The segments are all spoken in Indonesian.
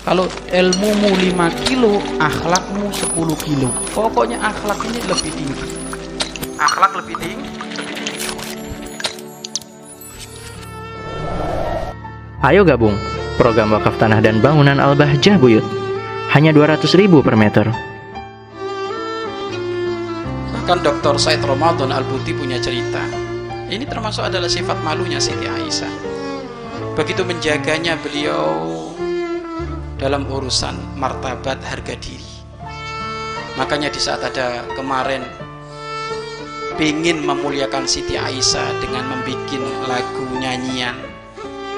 Kalau ilmumu 5 kilo, akhlakmu 10 kilo. Pokoknya akhlak ini lebih tinggi. Akhlak lebih tinggi. Ayo gabung program wakaf tanah dan bangunan Al-Bahjah Buyut. Hanya 200 ribu per meter. Bahkan Dr. Said Ramadan Al-Buti punya cerita. Ini termasuk adalah sifat malunya Siti Aisyah. Begitu menjaganya beliau dalam urusan martabat harga diri. Makanya di saat ada kemarin ingin memuliakan Siti Aisyah dengan membuat lagu nyanyian.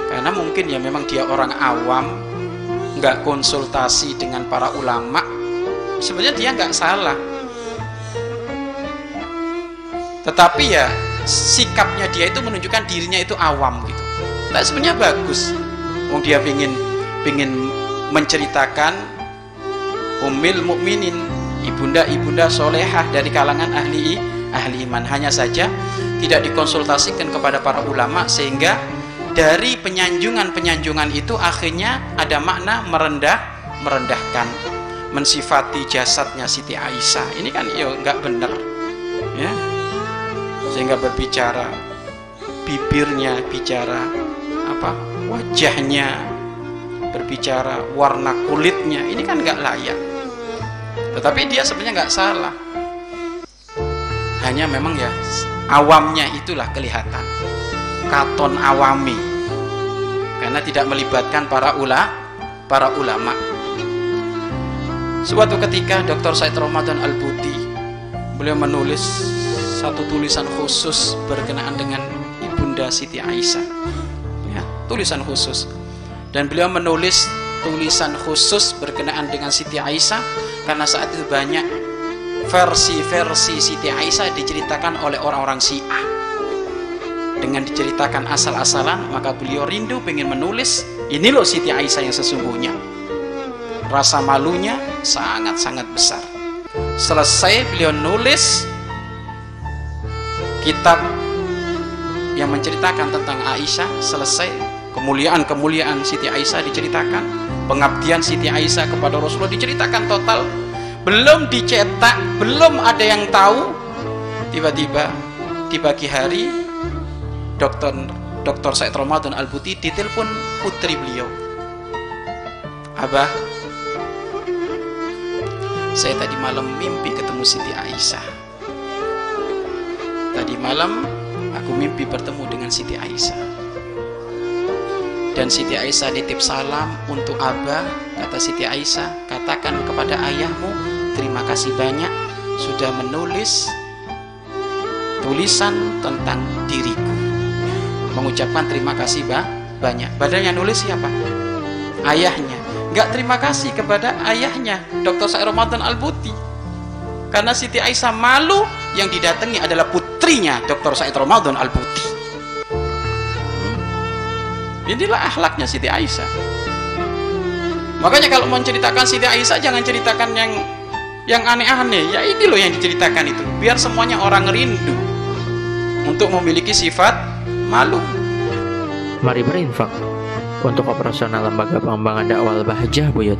Karena mungkin ya memang dia orang awam nggak konsultasi dengan para ulama. Sebenarnya dia nggak salah. Tetapi ya sikapnya dia itu menunjukkan dirinya itu awam gitu. Nah sebenarnya bagus. Wong dia pingin pingin menceritakan umil mukminin ibunda-ibunda solehah dari kalangan ahli ahli iman. Hanya saja tidak dikonsultasikan kepada para ulama sehingga dari penyanjungan-penyanjungan itu akhirnya ada makna merendah merendahkan mensifati jasadnya Siti Aisyah. Ini kan ya nggak benar ya. Sehingga berbicara bibirnya bicara apa wajahnya berbicara warna kulitnya. Ini kan nggak layak. Tetapi dia sebenarnya nggak salah. Hanya memang ya awamnya itulah kelihatan. Katon awami. Karena tidak melibatkan para ula para ulama. Suatu ketika Dr. Said Ramadan Al-Buti beliau menulis satu tulisan khusus berkenaan dengan ibunda Siti Aisyah. Ya, tulisan khusus dan beliau menulis tulisan khusus berkenaan dengan Siti Aisyah karena saat itu banyak versi-versi Siti Aisyah diceritakan oleh orang-orang Syiah. Dengan diceritakan asal-asalan maka beliau rindu pengen menulis ini loh Siti Aisyah yang sesungguhnya. Rasa malunya sangat-sangat besar. Selesai beliau nulis kitab yang menceritakan tentang Aisyah selesai kemuliaan-kemuliaan Siti Aisyah diceritakan. Pengabdian Siti Aisyah kepada Rasulullah diceritakan total. Belum dicetak belum ada yang tahu. Tiba-tiba di pagi hari dokter dokter Said Ramadan Al Buti ditelepon putri beliau. Abah saya tadi malam mimpi ketemu Siti Aisyah. Tadi malam aku mimpi bertemu dengan Siti Aisyah dan Siti Aisyah nitip salam untuk Abah. Kata Siti Aisyah katakan kepada ayahmu terima kasih banyak sudah menulis tulisan tentang diriku. Mengucapkan terima kasih bah banyak. Badannya nulis siapa? Ayahnya. Nggak terima kasih kepada ayahnya Dr. Sa'ir Ramadan Al-Buti. Karena Siti Aisyah malu yang didatangi adalah putrinya Dr. Sa'id Ramadan Al-Buti inilah akhlaknya Siti Aisyah. Makanya kalau mau ceritakan Siti Aisyah jangan ceritakan yang yang aneh-aneh. Ya ini loh yang diceritakan itu. Biar semuanya orang rindu untuk memiliki sifat malu. Mari berinfak untuk operasional lembaga pengembangan dakwah Bahjah Buyut.